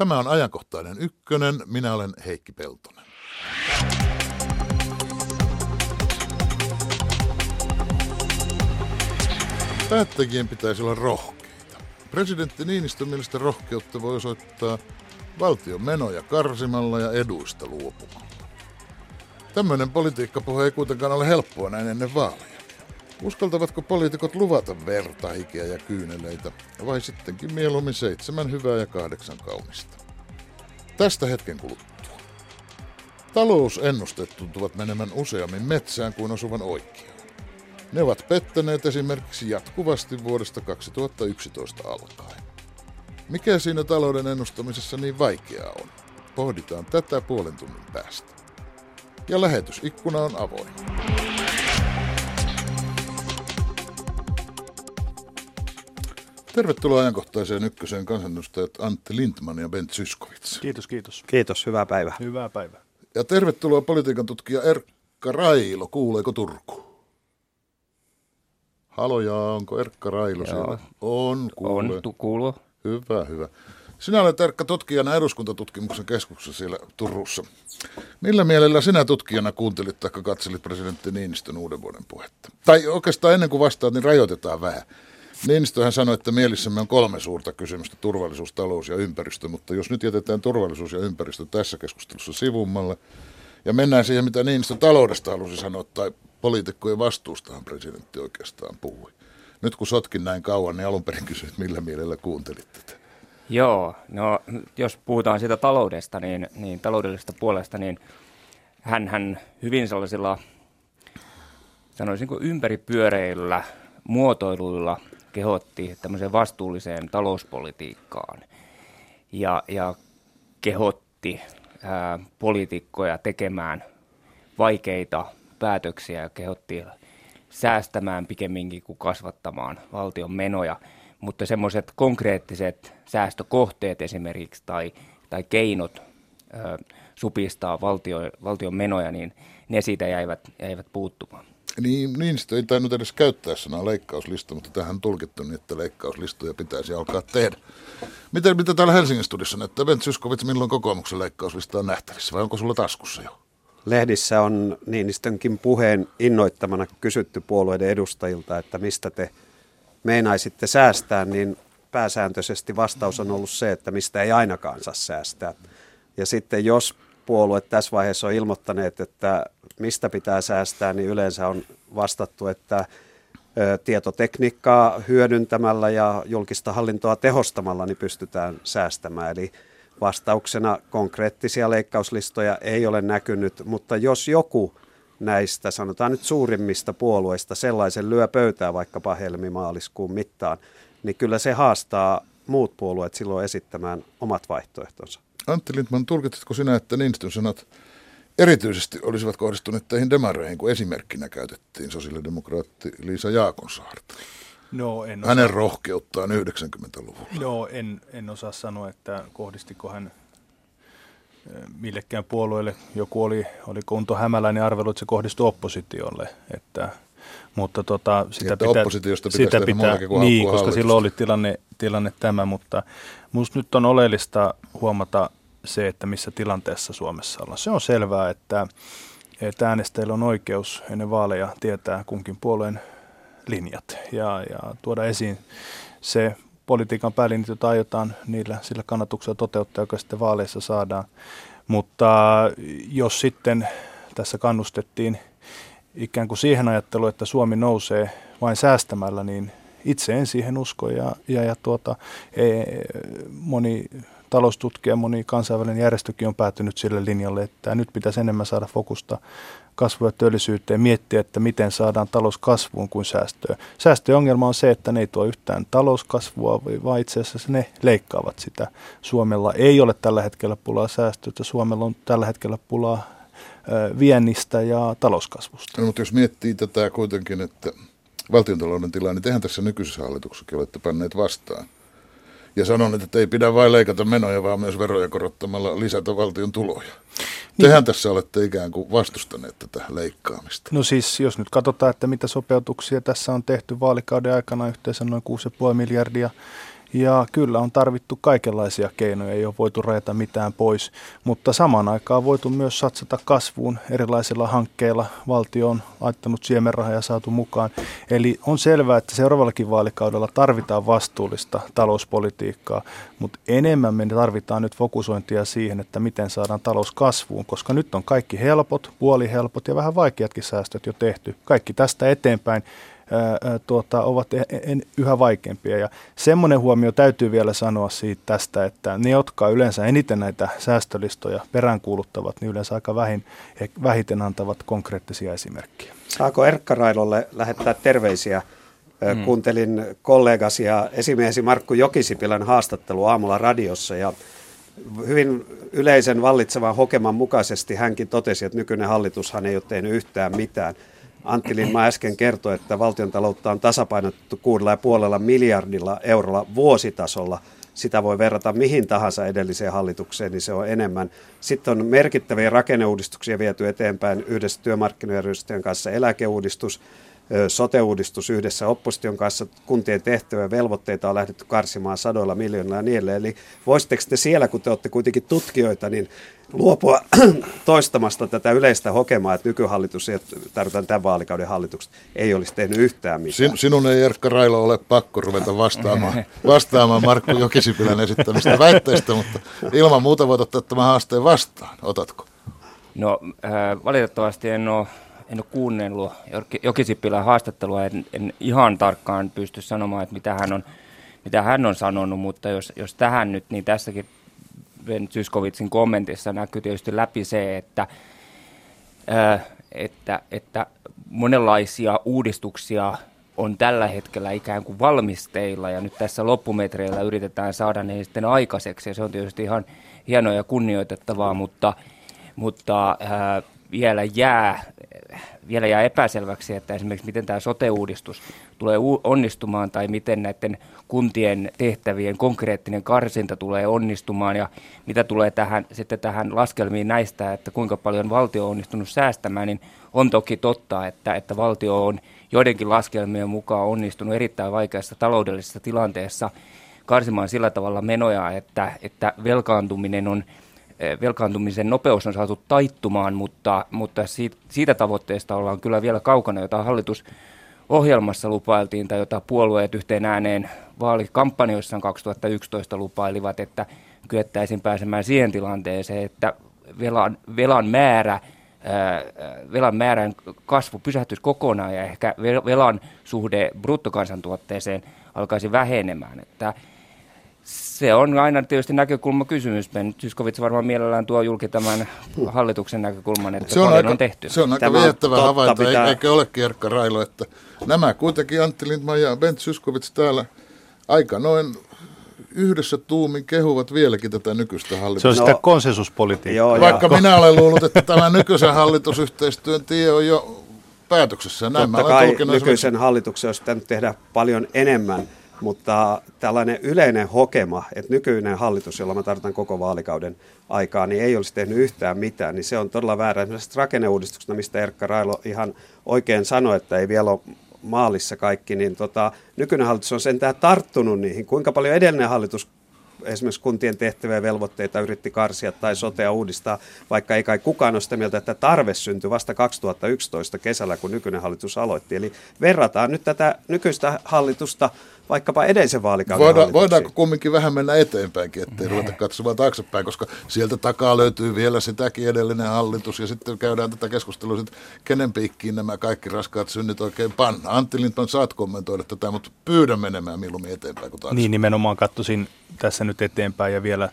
Tämä on ajankohtainen ykkönen. Minä olen Heikki Peltonen. Päättäjien pitäisi olla rohkeita. Presidentti Niinistön mielestä rohkeutta voi osoittaa valtion menoja karsimalla ja eduista luopumalla. Tämmöinen politiikkapuhe ei kuitenkaan ole helppoa näin ennen vaaleja. Uskaltavatko poliitikot luvata verta, hikeä ja kyyneleitä, vai sittenkin mieluummin seitsemän hyvää ja kahdeksan kaunista? Tästä hetken kuluttua. Talousennusteet tuntuvat menemään useammin metsään kuin osuvan oikeaan. Ne ovat pettäneet esimerkiksi jatkuvasti vuodesta 2011 alkaen. Mikä siinä talouden ennustamisessa niin vaikeaa on? Pohditaan tätä puolen tunnin päästä. Ja lähetysikkuna on avoin. Tervetuloa ajankohtaiseen ykköseen kansanedustajat Antti Lindman ja Bent Syskovits. Kiitos, kiitos. Kiitos, hyvää päivää. Hyvää päivää. Ja tervetuloa politiikan tutkija Erkka Railo. Kuuleeko Turku? Haloja, onko Erkka Railo Joo. siellä? On, kuulee. On, tu- kuuluu. Hyvä, hyvä. Sinä olet Erkka tutkijana eduskuntatutkimuksen keskuksessa siellä Turussa. Millä mielellä sinä tutkijana kuuntelit tai katselit presidentti Niinistön uuden vuoden puhetta? Tai oikeastaan ennen kuin vastaat, niin rajoitetaan vähän. Niinistöhän sanoi, että mielissämme on kolme suurta kysymystä, turvallisuus, talous ja ympäristö, mutta jos nyt jätetään turvallisuus ja ympäristö tässä keskustelussa sivummalle ja mennään siihen, mitä Niinistö taloudesta halusi sanoa, tai poliitikkojen vastuustahan presidentti oikeastaan puhui. Nyt kun sotkin näin kauan, niin alun perin kysyit, millä mielellä kuuntelit tätä. Joo, no jos puhutaan siitä taloudesta, niin, niin taloudellisesta puolesta, niin hän, hän hyvin sellaisilla, sanoisinko ympäripyöreillä muotoiluilla kehotti tämmöiseen vastuulliseen talouspolitiikkaan ja, ja kehotti ää, poliitikkoja tekemään vaikeita päätöksiä ja kehotti säästämään pikemminkin kuin kasvattamaan valtion menoja. Mutta semmoiset konkreettiset säästökohteet esimerkiksi tai, tai keinot ö, supistaa valtio, valtion menoja, niin ne siitä jäivät, jäivät puuttumaan. Niin, Niinistö ei tainnut edes käyttää sanaa leikkauslista, mutta tähän tulkittu niin, että leikkauslistoja pitäisi alkaa tehdä. Mitä, mitä täällä Helsingin studiossa näyttää? Bent Syskovits, milloin kokoomuksen leikkauslista on nähtävissä vai onko sulla taskussa jo? Lehdissä on Niinistönkin puheen innoittamana kysytty puolueiden edustajilta, että mistä te meinaisitte säästää, niin pääsääntöisesti vastaus on ollut se, että mistä ei ainakaan saa säästää. Ja sitten jos puolueet tässä vaiheessa on ilmoittaneet, että mistä pitää säästää, niin yleensä on vastattu, että tietotekniikkaa hyödyntämällä ja julkista hallintoa tehostamalla niin pystytään säästämään. Eli vastauksena konkreettisia leikkauslistoja ei ole näkynyt, mutta jos joku näistä, sanotaan nyt suurimmista puolueista, sellaisen lyö pöytää vaikkapa helmimaaliskuun mittaan, niin kyllä se haastaa muut puolueet silloin esittämään omat vaihtoehtonsa. Antti Lindman, tulkitsitko sinä, että Niinistön sanat erityisesti olisivat kohdistuneet teihin demareihin, kun esimerkkinä käytettiin sosiaalidemokraatti Liisa Jaakonsaarta? No en, osaa, Hänen rohkeuttaan 90-luvulla. no, en, en osaa sanoa, että kohdistiko hän millekään puolueelle. Joku oli, oli Unto Hämäläinen arvelu, että se kohdistui oppositiolle. Että, mutta tota, sitä että pitää, oppositiosta muutakin kuin Niin, koska hallitusta. silloin oli tilanne, tilanne tämä, mutta minusta nyt on oleellista huomata se, että missä tilanteessa Suomessa ollaan. Se on selvää, että, että äänestäjillä on oikeus ennen vaaleja tietää kunkin puolueen linjat ja, ja tuoda esiin se politiikan päälinjat, jota aiotaan niillä sillä kannatuksella toteuttaa, joka sitten vaaleissa saadaan. Mutta jos sitten tässä kannustettiin ikään kuin siihen ajatteluun, että Suomi nousee vain säästämällä, niin itse en siihen usko ja, ja, ja tuota, e, moni taloustutkija, moni kansainvälinen järjestökin on päätynyt sille linjalle, että nyt pitäisi enemmän saada fokusta kasvua ja työllisyyteen, miettiä, että miten saadaan talous kasvuun kuin säästöön. Säästöjen ongelma on se, että ne ei tuo yhtään talouskasvua, vaan itse asiassa ne leikkaavat sitä. Suomella ei ole tällä hetkellä pulaa säästöistä, Suomella on tällä hetkellä pulaa viennistä ja talouskasvusta. No, mutta jos miettii tätä kuitenkin, että valtiontalouden tilaa, niin tehän tässä nykyisessä hallituksessakin olette panneet vastaan. Ja sanon, että ei pidä vain leikata menoja, vaan myös veroja korottamalla lisätä valtion tuloja. Niin. Tehän tässä olette ikään kuin vastustaneet tätä leikkaamista. No siis, jos nyt katsotaan, että mitä sopeutuksia tässä on tehty vaalikauden aikana, yhteensä noin 6,5 miljardia, Ja kyllä on tarvittu kaikenlaisia keinoja, ei ole voitu rajata mitään pois, mutta samaan aikaan on voitu myös satsata kasvuun erilaisilla hankkeilla. Valtio on laittanut siemenrahaa ja saatu mukaan. Eli on selvää, että seuraavallakin vaalikaudella tarvitaan vastuullista talouspolitiikkaa, mutta enemmän me tarvitaan nyt fokusointia siihen, että miten saadaan talous kasvuun, koska nyt on kaikki helpot, puolihelpot ja vähän vaikeatkin säästöt jo tehty. Kaikki tästä eteenpäin tuota, ovat en, en, yhä vaikeampia. Ja semmoinen huomio täytyy vielä sanoa siitä tästä, että ne, jotka yleensä eniten näitä säästölistoja peräänkuuluttavat, niin yleensä aika vähin, vähiten antavat konkreettisia esimerkkejä. Saako Erkka Railolle lähettää terveisiä? Hmm. Kuuntelin kollegasi ja esimiehesi Markku Jokisipilän haastattelu aamulla radiossa ja hyvin yleisen vallitsevan hokeman mukaisesti hänkin totesi, että nykyinen hallitushan ei ole tehnyt yhtään mitään. Antti Lindma äsken kertoi, että valtion taloutta on ja puolella miljardilla eurolla vuositasolla. Sitä voi verrata mihin tahansa edelliseen hallitukseen, niin se on enemmän. Sitten on merkittäviä rakenneuudistuksia viety eteenpäin yhdessä työmarkkinajärjestöjen kanssa eläkeuudistus, sote-uudistus yhdessä opposition kanssa, kuntien tehtäviä ja velvoitteita on lähdetty karsimaan sadoilla miljoonilla ja niin edelleen. Eli voisitteko te siellä, kun te olette kuitenkin tutkijoita, niin luopua toistamasta tätä yleistä hokemaa, että nykyhallitus, ja tarvitaan tämän vaalikauden hallitukset, ei olisi tehnyt yhtään mitään. Sin, sinun ei Erkka Railo ole pakko ruveta vastaamaan, vastaamaan Markku Jokisipilän esittämistä väitteistä, mutta ilman muuta voit ottaa tämän haasteen vastaan. Otatko? No äh, valitettavasti en ole en ole kuunnellut Jokisipilän haastattelua, en, en ihan tarkkaan pysty sanomaan, että mitä hän on, mitä hän on sanonut, mutta jos, jos tähän nyt, niin tässäkin Ben Zyskovitsin kommentissa näkyy tietysti läpi se, että, että, että monenlaisia uudistuksia on tällä hetkellä ikään kuin valmisteilla ja nyt tässä loppumetreillä yritetään saada ne sitten aikaiseksi ja se on tietysti ihan hienoa ja kunnioitettavaa, mutta, mutta ää, vielä jää vielä jää epäselväksi, että esimerkiksi miten tämä sote-uudistus tulee onnistumaan tai miten näiden kuntien tehtävien konkreettinen karsinta tulee onnistumaan ja mitä tulee tähän, sitten tähän laskelmiin näistä, että kuinka paljon valtio on onnistunut säästämään, niin on toki totta, että, että valtio on joidenkin laskelmien mukaan onnistunut erittäin vaikeassa taloudellisessa tilanteessa karsimaan sillä tavalla menoja, että, että velkaantuminen on velkaantumisen nopeus on saatu taittumaan, mutta, mutta siitä, siitä tavoitteesta ollaan kyllä vielä kaukana, jota hallitus ohjelmassa lupailtiin tai jota puolueet yhteen ääneen vaalikampanjoissaan 2011 lupailivat, että kyettäisiin pääsemään siihen tilanteeseen, että velan, velan määrä velan määrän kasvu pysähtyisi kokonaan ja ehkä velan suhde bruttokansantuotteeseen alkaisi vähenemään. Että se on aina tietysti näkökulma kysymys. Ben Zyskovits varmaan mielellään tuo julki tämän hallituksen näkökulman, että se on, aika, on tehty. Se on aika viettävä havainto, pitää... eikä ole Kierkka Railo, että nämä kuitenkin Antti Lindman ja Ben Zyskovits täällä aika noin yhdessä tuumin kehuvat vieläkin tätä nykyistä hallitusta. Se on sitä no, konsensuspolitiikkaa. Joo, Vaikka joo. minä olen luullut, että tämä nykyisen hallitusyhteistyön tie on jo päätöksessä. Näin Totta kai nykyisen esimerkiksi... hallituksen olisi pitänyt tehdä paljon enemmän – mutta tällainen yleinen hokema, että nykyinen hallitus, jolla mä tarvitaan koko vaalikauden aikaa, niin ei olisi tehnyt yhtään mitään, niin se on todella väärä. Esimerkiksi rakenneuudistuksena, mistä Erkka Railo ihan oikein sanoi, että ei vielä ole maalissa kaikki, niin tota, nykyinen hallitus on sentään tarttunut niihin. Kuinka paljon edellinen hallitus esimerkiksi kuntien tehtäviä ja velvoitteita yritti karsia tai sotea uudistaa, vaikka ei kai kukaan ole sitä mieltä, että tarve syntyi vasta 2011 kesällä, kun nykyinen hallitus aloitti. Eli verrataan nyt tätä nykyistä hallitusta vaikkapa edellisen vaalikauden Voida, Voidaanko kumminkin vähän mennä eteenpäinkin, ettei ruveta katsomaan taaksepäin, koska sieltä takaa löytyy vielä sitäkin edellinen hallitus ja sitten käydään tätä keskustelua, että kenen piikkiin nämä kaikki raskaat synnit oikein panna. Antti Lindman, saat kommentoida tätä, mutta pyydän menemään mieluummin eteenpäin kuin taaksepäin. Niin, nimenomaan katsoisin tässä nyt eteenpäin ja vielä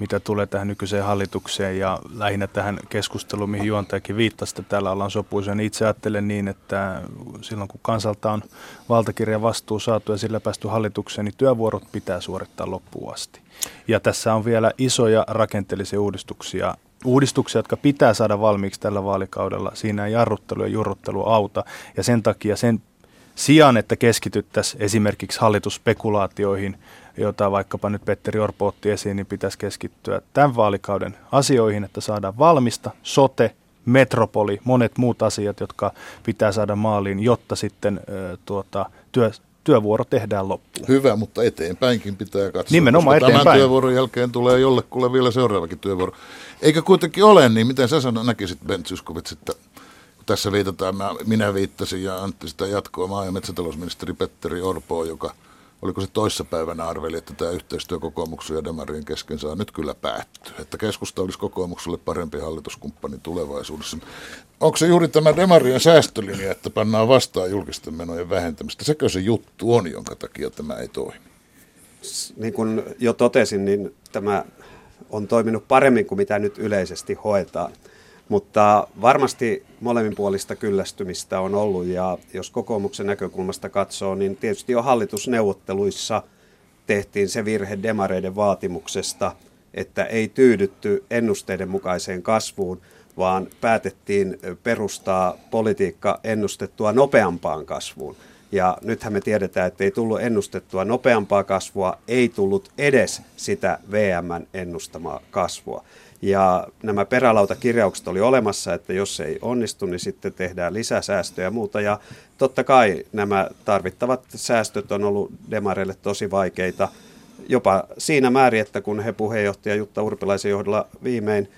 mitä tulee tähän nykyiseen hallitukseen ja lähinnä tähän keskusteluun, mihin juontajakin viittasi, että täällä ollaan sopuisia, niin itse ajattelen niin, että silloin kun kansalta on valtakirjan vastuu saatu ja sillä päästy hallitukseen, niin työvuorot pitää suorittaa loppuun asti. Ja tässä on vielä isoja rakenteellisia uudistuksia uudistuksia, jotka pitää saada valmiiksi tällä vaalikaudella. Siinä ei jarruttelu ja jurruttelu auta. Ja sen takia sen sijaan, että keskityttäisiin esimerkiksi hallitusspekulaatioihin, jota vaikkapa nyt Petteri Orpo otti esiin, niin pitäisi keskittyä tämän vaalikauden asioihin, että saadaan valmista sote, metropoli, monet muut asiat, jotka pitää saada maaliin, jotta sitten tuota, työ, työvuoro tehdään loppuun. Hyvä, mutta eteenpäinkin pitää katsoa. Nimenomaan eteenpäin. Tämän työvuoron jälkeen tulee jollekulle vielä seuraavakin työvuoro. Eikä kuitenkin ole, niin miten sä sano, näkisit Ben Zyskowicz, että kun tässä viitataan, minä viittasin ja Antti sitä jatkoa maa- ja metsätalousministeri Petteri Orpo, joka – oliko se toissapäivänä arveli, että tämä yhteistyö kokoomuksen ja Demarien kesken saa nyt kyllä päättyä, että keskusta olisi kokoomukselle parempi hallituskumppani tulevaisuudessa. Onko se juuri tämä Demarien säästölinja, että pannaan vastaan julkisten menojen vähentämistä? Sekö se juttu on, jonka takia tämä ei toimi? Niin kuin jo totesin, niin tämä on toiminut paremmin kuin mitä nyt yleisesti hoetaan. Mutta varmasti molemminpuolista kyllästymistä on ollut ja jos kokoomuksen näkökulmasta katsoo, niin tietysti jo hallitusneuvotteluissa tehtiin se virhe demareiden vaatimuksesta, että ei tyydytty ennusteiden mukaiseen kasvuun, vaan päätettiin perustaa politiikka ennustettua nopeampaan kasvuun. Ja nythän me tiedetään, että ei tullut ennustettua nopeampaa kasvua, ei tullut edes sitä VMn ennustamaa kasvua. Ja nämä perälautakirjaukset oli olemassa, että jos ei onnistu, niin sitten tehdään lisäsäästöjä ja muuta. Ja totta kai nämä tarvittavat säästöt on ollut demareille tosi vaikeita. Jopa siinä määrin, että kun he puheenjohtaja Jutta Urpilaisen johdolla viimein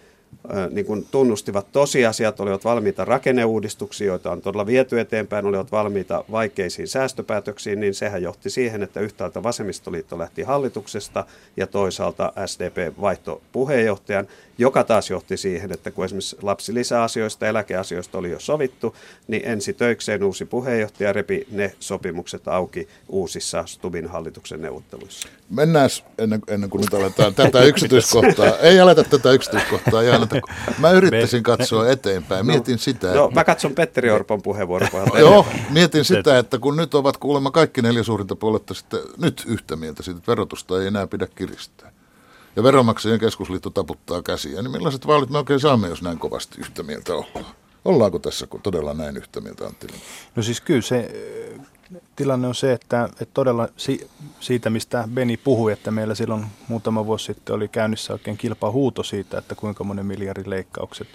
niin kuin tunnustivat tosiasiat, olivat valmiita rakenneuudistuksiin, joita on todella viety eteenpäin, olivat valmiita vaikeisiin säästöpäätöksiin, niin sehän johti siihen, että yhtäältä vasemmistoliitto lähti hallituksesta ja toisaalta SDP vaihto puheenjohtajan, joka taas johti siihen, että kun esimerkiksi lapsilisäasioista ja eläkeasioista oli jo sovittu, niin ensi töikseen uusi puheenjohtaja repi ne sopimukset auki uusissa Stubin hallituksen neuvotteluissa. Mennään ennen, ennen kuin nyt aletaan tätä yksityiskohtaa. Ei aleta tätä yksityiskohtaa. Ja aleta. Mä yrittäisin katsoa eteenpäin. Mietin no, sitä. No, mä katson Petteri Orpon puheenvuoron Joo, mietin sitä, että kun nyt ovat kuulemma kaikki neljä suurinta puoletta sitten nyt yhtä mieltä siitä, että verotusta ei enää pidä kiristää ja veronmaksajien keskusliitto taputtaa käsiä, niin millaiset vaalit me oikein saamme, jos näin kovasti yhtä mieltä ollaan? Ollaanko tässä todella näin yhtä mieltä, Antti No siis kyllä se tilanne on se, että, että todella si, siitä, mistä Beni puhui, että meillä silloin muutama vuosi sitten oli käynnissä oikein kilpahuuto siitä, että kuinka monen miljardin leikkaukset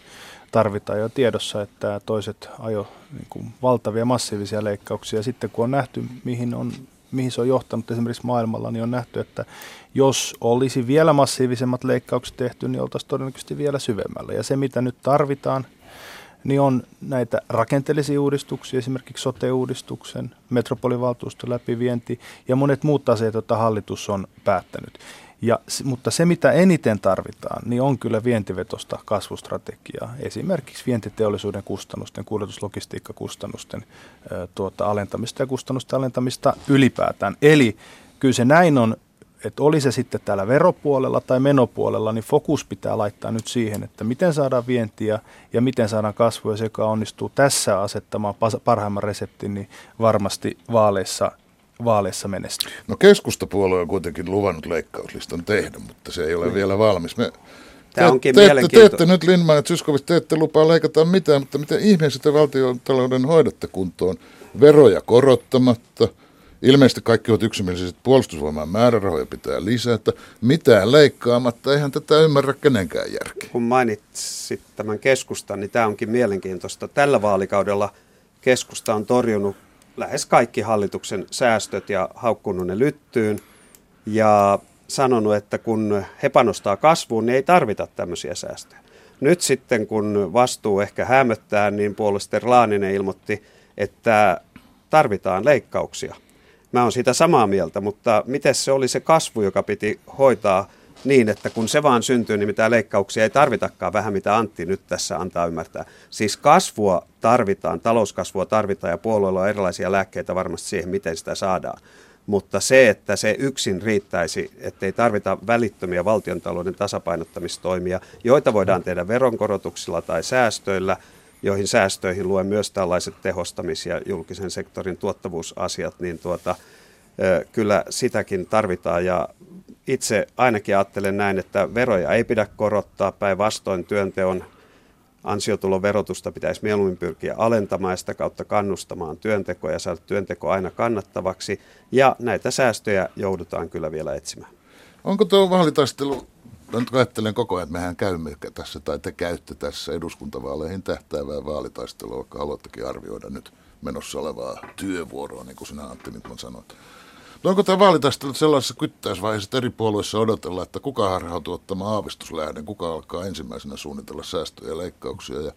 tarvitaan jo tiedossa, että toiset ajo niin kuin valtavia massiivisia leikkauksia. Sitten kun on nähty, mihin on mihin se on johtanut esimerkiksi maailmalla, niin on nähty, että jos olisi vielä massiivisemmat leikkaukset tehty, niin oltaisiin todennäköisesti vielä syvemmällä. Ja se, mitä nyt tarvitaan, niin on näitä rakenteellisia uudistuksia, esimerkiksi sote-uudistuksen, metropolivaltuuston läpivienti ja monet muut asiat, joita hallitus on päättänyt. Ja, mutta se, mitä eniten tarvitaan, niin on kyllä vientivetosta kasvustrategiaa. Esimerkiksi vientiteollisuuden kustannusten, kuljetuslogistiikkakustannusten tuota, alentamista ja kustannusten alentamista ylipäätään. Eli kyllä se näin on, että oli se sitten täällä veropuolella tai menopuolella, niin fokus pitää laittaa nyt siihen, että miten saadaan vientiä ja miten saadaan kasvua, joka onnistuu tässä asettamaan parhaimman reseptin, niin varmasti vaaleissa vaaleissa menestyy? No keskustapuolue on kuitenkin luvannut leikkauslistan tehdä, mutta se ei ole mm. vielä valmis. Me Tämä onkin te, te, teette nyt Lindman ja Zyskowicz, te ette lupaa leikata mitään, mutta miten ihmeessä te valtiontalouden hoidatte kuntoon veroja korottamatta? Ilmeisesti kaikki ovat yksimielisesti, että puolustusvoiman määrärahoja pitää lisätä. Mitään leikkaamatta, eihän tätä ymmärrä kenenkään järki. Kun mainitsit tämän keskustan, niin tämä onkin mielenkiintoista. Tällä vaalikaudella keskusta on torjunut lähes kaikki hallituksen säästöt ja haukkunut ne lyttyyn ja sanonut, että kun he panostaa kasvuun, niin ei tarvita tämmöisiä säästöjä. Nyt sitten, kun vastuu ehkä hämöttää, niin puolester Laaninen ilmoitti, että tarvitaan leikkauksia. Mä oon siitä samaa mieltä, mutta miten se oli se kasvu, joka piti hoitaa niin, että kun se vaan syntyy, niin mitään leikkauksia ei tarvitakaan, vähän mitä Antti nyt tässä antaa ymmärtää. Siis kasvua tarvitaan, talouskasvua tarvitaan ja puolueella on erilaisia lääkkeitä varmasti siihen, miten sitä saadaan. Mutta se, että se yksin riittäisi, ettei tarvita välittömiä valtiontalouden tasapainottamistoimia, joita voidaan tehdä veronkorotuksilla tai säästöillä, joihin säästöihin luen myös tällaiset tehostamis- ja julkisen sektorin tuottavuusasiat, niin tuota, kyllä sitäkin tarvitaan ja itse ainakin ajattelen näin, että veroja ei pidä korottaa, päinvastoin työnteon ansiotulon verotusta pitäisi mieluummin pyrkiä alentamaan ja sitä kautta kannustamaan työntekoa ja saada työnteko aina kannattavaksi. Ja näitä säästöjä joudutaan kyllä vielä etsimään. Onko tuo vaalitaistelu, nyt ajattelen koko ajan, että mehän käymme tässä tai te käytte tässä eduskuntavaaleihin tähtäävää vaalitaistelua, vaikka haluattekin arvioida nyt menossa olevaa työvuoroa, niin kuin sinä Antti Mitman sanoit. No onko tämä vaalitaistelu sellaisessa kyttäysvaiheessa, että eri puolueissa odotellaan, että kuka harhautuu ottamaan aavistuslähden, kuka alkaa ensimmäisenä suunnitella säästöjä ja leikkauksia ja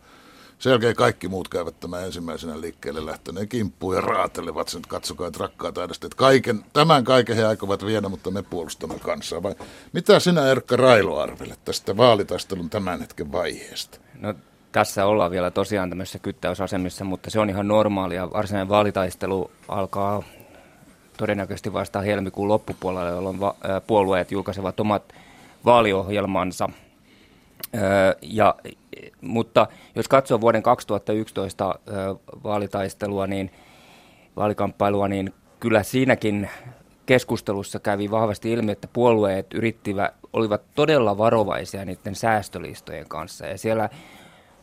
sen jälkeen kaikki muut käyvät tämän ensimmäisenä liikkeelle lähteneen kimppuun ja raatelevat sen, katsokaa, että rakkaat että kaiken, tämän kaiken he aikovat viedä, mutta me puolustamme kansaa. Vai mitä sinä Erkka Railo arvelet tästä vaalitaistelun tämän hetken vaiheesta? No tässä ollaan vielä tosiaan tämmöisessä kyttäysasemissa, mutta se on ihan normaalia. Varsinainen vaalitaistelu alkaa todennäköisesti vasta helmikuun loppupuolella, jolloin va- puolueet julkaisevat omat vaaliohjelmansa. ja, mutta jos katsoo vuoden 2011 vaalitaistelua, niin vaalikamppailua, niin kyllä siinäkin keskustelussa kävi vahvasti ilmi, että puolueet yrittivät, olivat todella varovaisia niiden säästölistojen kanssa. Ja siellä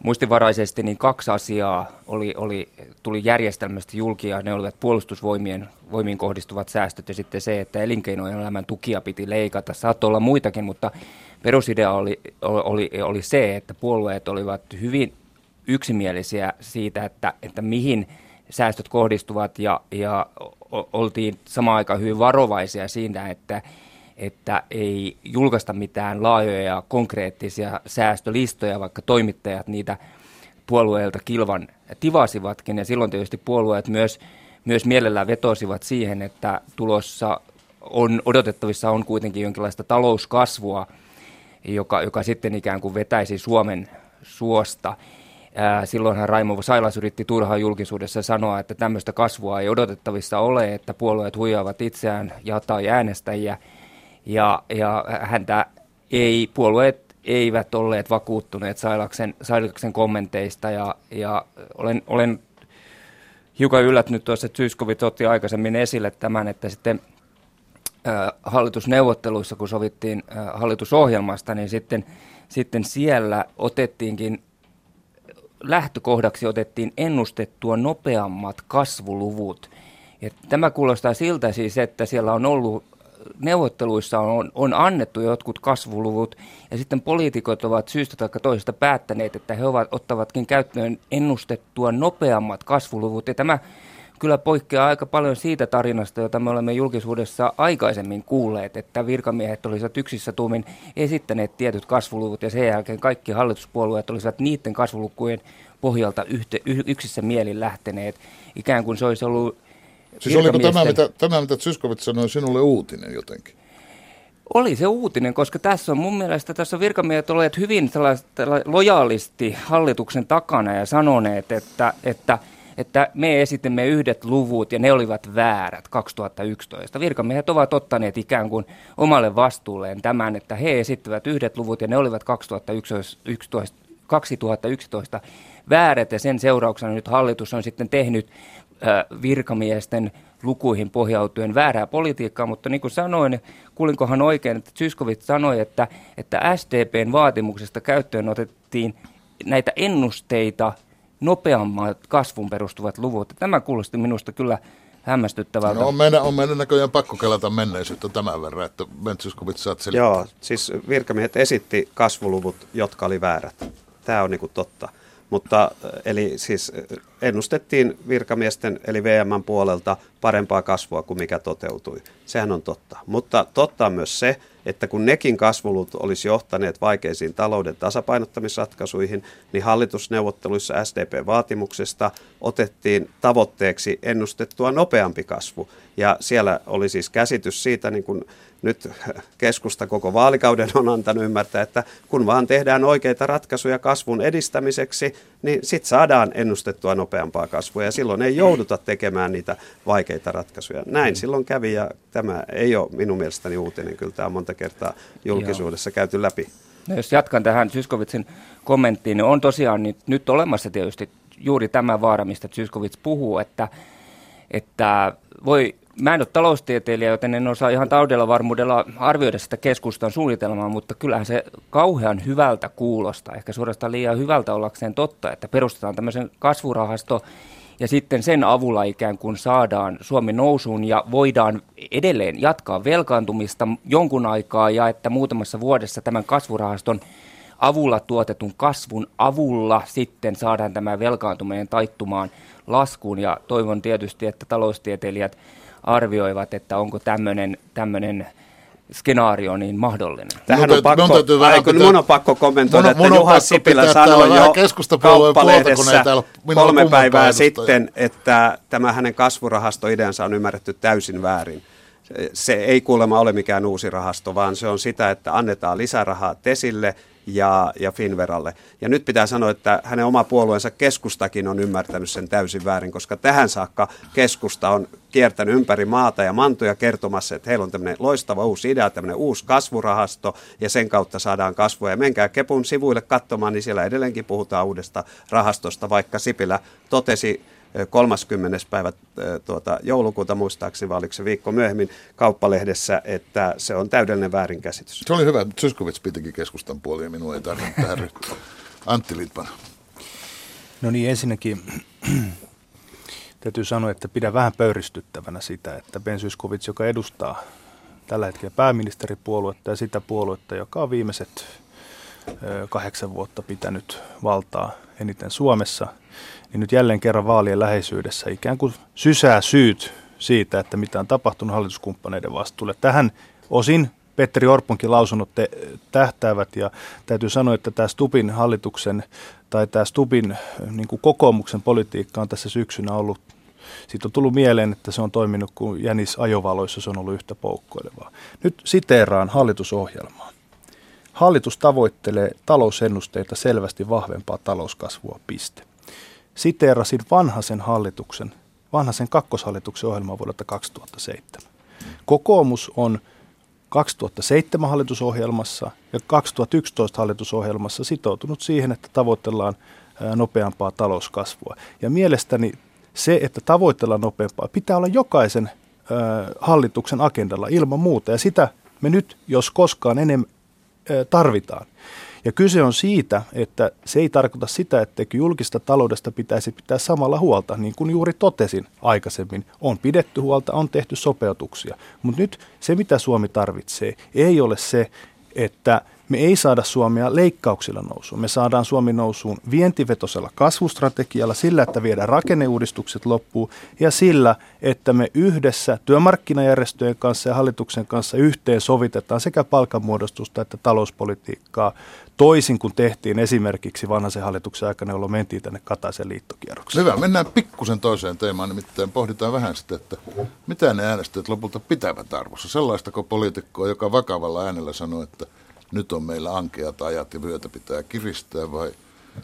muistivaraisesti niin kaksi asiaa oli, oli, tuli järjestelmästi julkia. Ne olivat puolustusvoimien voimiin kohdistuvat säästöt ja sitten se, että elinkeinoelämän tukia piti leikata. Saattoi olla muitakin, mutta perusidea oli, oli, oli se, että puolueet olivat hyvin yksimielisiä siitä, että, että mihin säästöt kohdistuvat ja, ja oltiin samaan aikaan hyvin varovaisia siinä, että että ei julkaista mitään laajoja ja konkreettisia säästölistoja, vaikka toimittajat niitä puolueilta kilvan tivasivatkin. Ja silloin tietysti puolueet myös, myös mielellään vetosivat siihen, että tulossa on, odotettavissa on kuitenkin jonkinlaista talouskasvua, joka, joka sitten ikään kuin vetäisi Suomen suosta. Silloinhan Raimo Sailas yritti turhaan julkisuudessa sanoa, että tämmöistä kasvua ei odotettavissa ole, että puolueet huijaavat itseään ja äänestäjiä – ja, ja häntä ei, puolueet eivät olleet vakuuttuneet Sailaksen, Sailaksen kommenteista ja, ja olen, olen hiukan yllättynyt tuossa, että Syskovit otti aikaisemmin esille tämän, että sitten äh, hallitusneuvotteluissa, kun sovittiin äh, hallitusohjelmasta, niin sitten, sitten siellä otettiinkin lähtökohdaksi otettiin ennustettua nopeammat kasvuluvut. Ja tämä kuulostaa siltä siis, että siellä on ollut neuvotteluissa on, on annettu jotkut kasvuluvut ja sitten poliitikot ovat syystä tai toisesta päättäneet, että he ovat, ottavatkin käyttöön ennustettua nopeammat kasvuluvut ja tämä kyllä poikkeaa aika paljon siitä tarinasta, jota me olemme julkisuudessa aikaisemmin kuulleet, että virkamiehet olisivat yksissä tuumin esittäneet tietyt kasvuluvut ja sen jälkeen kaikki hallituspuolueet olisivat niiden kasvulukujen pohjalta yhte, yksissä mielin lähteneet. Ikään kuin se olisi ollut Siis oliko tämä, mitä, tämä, mitä Zyskowicz sanoi, sinulle uutinen jotenkin? Oli se uutinen, koska tässä on mun mielestä tässä on virkamiehet olleet hyvin lojaalisti hallituksen takana ja sanoneet, että, että, että me esitimme yhdet luvut ja ne olivat väärät 2011. Virkamiehet ovat ottaneet ikään kuin omalle vastuulleen tämän, että he esittivät yhdet luvut ja ne olivat 2011, 2011 väärät ja sen seurauksena nyt hallitus on sitten tehnyt virkamiesten lukuihin pohjautuen väärää politiikkaa, mutta niin kuin sanoin, kuulinkohan oikein, että Zyskowicz sanoi, että, että SDPn vaatimuksesta käyttöön otettiin näitä ennusteita nopeammat kasvun perustuvat luvut. Tämä kuulosti minusta kyllä hämmästyttävältä. No on meidän, on meidän näköjään pakko kelata menneisyyttä tämän verran, että Ben Zyskowicz saat selittää. Joo, siis virkamiehet esitti kasvuluvut, jotka oli väärät. Tämä on niin kuin totta. Mutta eli siis ennustettiin virkamiesten eli VMn puolelta parempaa kasvua kuin mikä toteutui. Sehän on totta. Mutta totta on myös se, että kun nekin kasvulut olisi johtaneet vaikeisiin talouden tasapainottamisratkaisuihin, niin hallitusneuvotteluissa SDP-vaatimuksesta otettiin tavoitteeksi ennustettua nopeampi kasvu. Ja siellä oli siis käsitys siitä, niin kuin nyt keskusta koko vaalikauden on antanut ymmärtää, että kun vaan tehdään oikeita ratkaisuja kasvun edistämiseksi, niin sitten saadaan ennustettua nopeampaa kasvua ja silloin ei jouduta tekemään niitä vaikeita ratkaisuja. Näin mm. silloin kävi ja tämä ei ole minun mielestäni uutinen, kyllä tämä on monta kertaa julkisuudessa käyty läpi. No jos jatkan tähän Syskovitsin kommenttiin, niin on tosiaan nyt, nyt olemassa tietysti juuri tämä vaara, mistä Syskovits puhuu, että, että voi Mä en ole taloustieteilijä, joten en osaa ihan taudella varmuudella arvioida sitä keskustan suunnitelmaa, mutta kyllähän se kauhean hyvältä kuulostaa, ehkä suorastaan liian hyvältä ollakseen totta, että perustetaan tämmöisen kasvurahasto ja sitten sen avulla ikään kuin saadaan Suomi nousuun ja voidaan edelleen jatkaa velkaantumista jonkun aikaa ja että muutamassa vuodessa tämän kasvurahaston avulla tuotetun kasvun avulla sitten saadaan tämä velkaantuminen taittumaan laskuun. Ja toivon tietysti, että taloustieteilijät arvioivat, että onko tämmöinen skenaario niin mahdollinen. Tähän on pakko, aiko, mun on pakko kommentoida, mun, että Juha Sipilä sanoi jo kauppalehdessä kolme päivää sitten, että tämä hänen kasvurahastoideansa on ymmärretty täysin väärin se ei kuulemma ole mikään uusi rahasto, vaan se on sitä, että annetaan lisärahaa Tesille ja, ja Finveralle. Ja nyt pitää sanoa, että hänen oma puolueensa keskustakin on ymmärtänyt sen täysin väärin, koska tähän saakka keskusta on kiertänyt ympäri maata ja mantuja kertomassa, että heillä on tämmöinen loistava uusi idea, tämmöinen uusi kasvurahasto ja sen kautta saadaan kasvua. Ja menkää Kepun sivuille katsomaan, niin siellä edelleenkin puhutaan uudesta rahastosta, vaikka Sipilä totesi 30. päivä tuota, joulukuuta muistaakseni, vai oliko se viikko myöhemmin kauppalehdessä, että se on täydellinen väärinkäsitys. Se oli hyvä. Syskovits pitikin keskustan puoli ja minua ei tarvinnut tähän ryhtyä. Antti Litman. No niin, ensinnäkin täytyy sanoa, että pidän vähän pöyristyttävänä sitä, että Ben Syskovits, joka edustaa tällä hetkellä pääministeripuoluetta ja sitä puoluetta, joka on viimeiset kahdeksan vuotta pitänyt valtaa eniten Suomessa – niin nyt jälleen kerran vaalien läheisyydessä ikään kuin sysää syyt siitä, että mitä on tapahtunut hallituskumppaneiden vastuulle. Tähän osin Petteri Orponkin lausunnot te- tähtäävät ja täytyy sanoa, että tämä Stupin hallituksen tai tämä Stupin niin kuin kokoomuksen politiikka on tässä syksynä ollut siitä on tullut mieleen, että se on toiminut kuin jänis ajovaloissa, se on ollut yhtä poukkoilevaa. Nyt siteeraan hallitusohjelmaa. Hallitus tavoittelee talousennusteita selvästi vahvempaa talouskasvua, piste siteerasin vanhaisen hallituksen, vanhaisen kakkoshallituksen ohjelmaa vuodelta 2007. Kokoomus on 2007 hallitusohjelmassa ja 2011 hallitusohjelmassa sitoutunut siihen, että tavoitellaan nopeampaa talouskasvua. Ja mielestäni se, että tavoitellaan nopeampaa, pitää olla jokaisen hallituksen agendalla ilman muuta. Ja sitä me nyt, jos koskaan enemmän tarvitaan. Ja kyse on siitä, että se ei tarkoita sitä, että julkista taloudesta pitäisi pitää samalla huolta, niin kuin juuri totesin aikaisemmin. On pidetty huolta, on tehty sopeutuksia. Mutta nyt se, mitä Suomi tarvitsee, ei ole se, että me ei saada Suomea leikkauksilla nousuun. Me saadaan Suomi nousuun vientivetoisella kasvustrategialla, sillä, että viedään rakenneuudistukset loppuun ja sillä, että me yhdessä työmarkkinajärjestöjen kanssa ja hallituksen kanssa yhteen sovitetaan sekä palkanmuodostusta että talouspolitiikkaa toisin kuin tehtiin esimerkiksi vanhaisen hallituksen aikana, jolloin mentiin tänne Kataisen liittokierrokseen. Hyvä, mennään pikkusen toiseen teemaan, nimittäin pohditaan vähän sitä, että mitä ne äänestäjät lopulta pitävät arvossa. Sellaistako poliitikkoa, joka vakavalla äänellä sanoo, että nyt on meillä ankeat ajat ja vyötä pitää kiristää, vai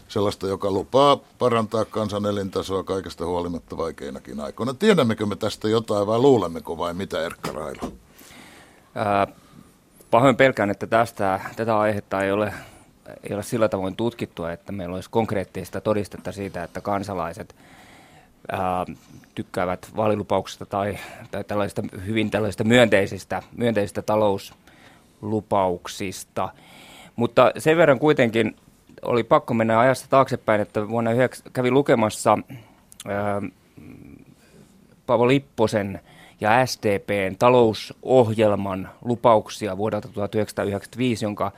sellaista, joka lupaa parantaa kansan elintasoa kaikesta huolimatta vaikeinakin aikoina. Tiedämmekö me tästä jotain vai luulemmeko vai mitä Erkka Railo? Ää, pahoin pelkään, että tästä, tätä aihetta ei ole ei ole sillä tavoin tutkittua, että meillä olisi konkreettista todistetta siitä, että kansalaiset ää, tykkäävät vaalilupauksista tai, tai tällaista, hyvin tällaista myönteisistä, myönteisistä talouslupauksista. Mutta sen verran kuitenkin oli pakko mennä ajassa taaksepäin, että vuonna 9 kävi lukemassa ää, Paavo Lipposen ja SDPn talousohjelman lupauksia vuodelta 1995, jonka,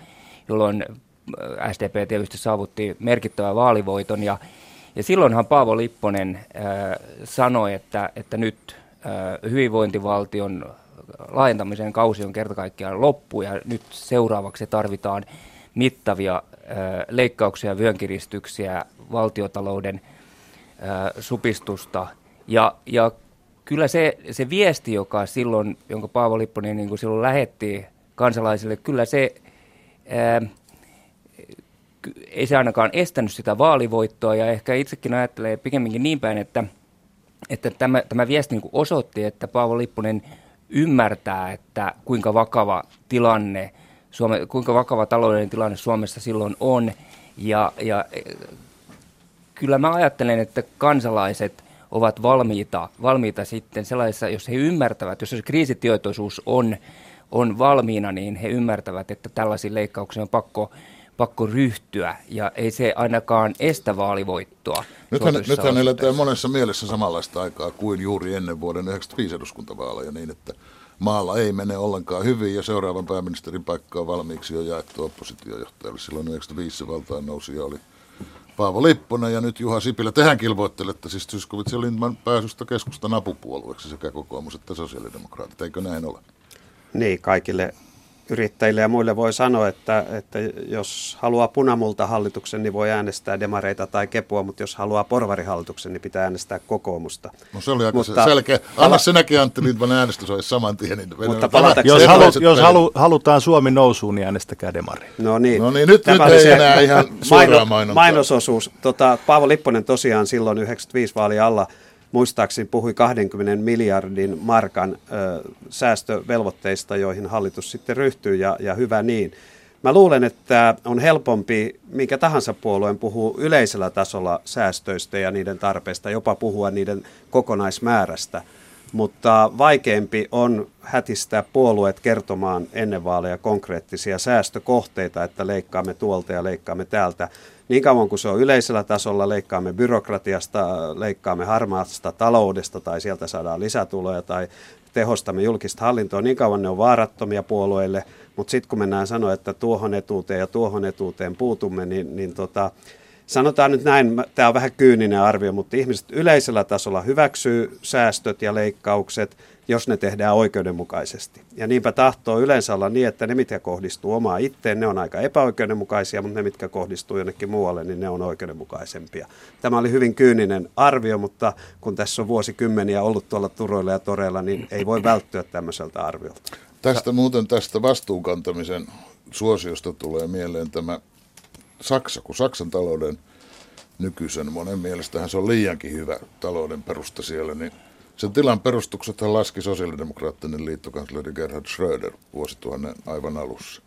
jolloin SDP tietysti saavutti merkittävän vaalivoiton ja, ja silloinhan Paavo Lipponen äh, sanoi, että, että nyt äh, hyvinvointivaltion laajentamisen kausi on kerta kaikkiaan loppu ja nyt seuraavaksi tarvitaan mittavia leikkauksia vyönkiristyksiä, valtiotalouden supistusta. Ja, ja kyllä se, se viesti, joka silloin, jonka Paavo Lipponen niin kuin silloin lähetti kansalaisille, kyllä se äh, ei se ainakaan estänyt sitä vaalivoittoa. Ja ehkä itsekin ajattelee pikemminkin niin päin, että, että tämä, tämä viesti niin osoitti, että Paavo Lippunen ymmärtää, että kuinka vakava tilanne, Suome, kuinka vakava taloudellinen tilanne Suomessa silloin on. Ja, ja kyllä mä ajattelen, että kansalaiset ovat valmiita, valmiita sitten sellaisessa, jos he ymmärtävät, jos se kriisitietoisuus on, on valmiina, niin he ymmärtävät, että tällaisiin leikkauksiin on pakko, pakko ryhtyä ja ei se ainakaan estä vaalivoittoa. Nythän, nythän eletään monessa mielessä samanlaista aikaa kuin juuri ennen vuoden 1995 eduskuntavaaleja niin, että maalla ei mene ollenkaan hyvin ja seuraavan pääministerin paikka on valmiiksi jo jaettu oppositiojohtajalle. Silloin 95 valtaan nousi ja oli Paavo Lipponen ja nyt Juha Sipilä. Tehän kilvoittelette siis Zyskowicz ja Lindman pääsystä keskustan apupuolueeksi sekä kokoomus että sosiaalidemokraatit. Eikö näin ole? Niin, kaikille yrittäjille ja muille voi sanoa, että, että jos haluaa punamulta hallituksen, niin voi äänestää demareita tai kepua, mutta jos haluaa porvarihallituksen, niin pitää äänestää kokoomusta. No se oli aika mutta, selkeä. Anna sinäkin Antti Lindman äänestys olisi saman tien. Niin mutta jos, halu, jos halu, halutaan Suomi nousuun, niin äänestäkää demari. No niin. No niin, nyt, Tämä nyt ei se enää ihan suoraan mainontaa. Mainososuus. Tota, Paavo Lipponen tosiaan silloin 95 vaali alla – muistaakseni puhui 20 miljardin markan ö, säästövelvoitteista, joihin hallitus sitten ryhtyy ja, ja hyvä niin. Mä luulen, että on helpompi minkä tahansa puolueen puhua yleisellä tasolla säästöistä ja niiden tarpeesta, jopa puhua niiden kokonaismäärästä. Mutta vaikeampi on hätistää puolueet kertomaan ennen vaaleja konkreettisia säästökohteita, että leikkaamme tuolta ja leikkaamme täältä. Niin kauan kuin se on yleisellä tasolla, leikkaamme byrokratiasta, leikkaamme harmaasta taloudesta tai sieltä saadaan lisätuloja tai tehostamme julkista hallintoa, niin kauan ne on vaarattomia puolueille, mutta sitten kun mennään sanoa, että tuohon etuuteen ja tuohon etuuteen puutumme, niin, niin tota, sanotaan nyt näin, tämä on vähän kyyninen arvio, mutta ihmiset yleisellä tasolla hyväksyy säästöt ja leikkaukset, jos ne tehdään oikeudenmukaisesti. Ja niinpä tahtoo yleensä olla niin, että ne, mitkä kohdistuu omaa itteen, ne on aika epäoikeudenmukaisia, mutta ne, mitkä kohdistuu jonnekin muualle, niin ne on oikeudenmukaisempia. Tämä oli hyvin kyyninen arvio, mutta kun tässä on vuosikymmeniä ollut tuolla turoilla ja toreilla, niin ei voi välttyä tämmöiseltä arviolta. Tästä muuten tästä vastuunkantamisen suosiosta tulee mieleen tämä Saksa, kun Saksan talouden nykyisen, monen mielestähän se on liiankin hyvä talouden perusta siellä, niin sen tilan perustuksethan laski sosiaalidemokraattinen liittokansleri Gerhard Schröder vuosituhannen aivan alussa.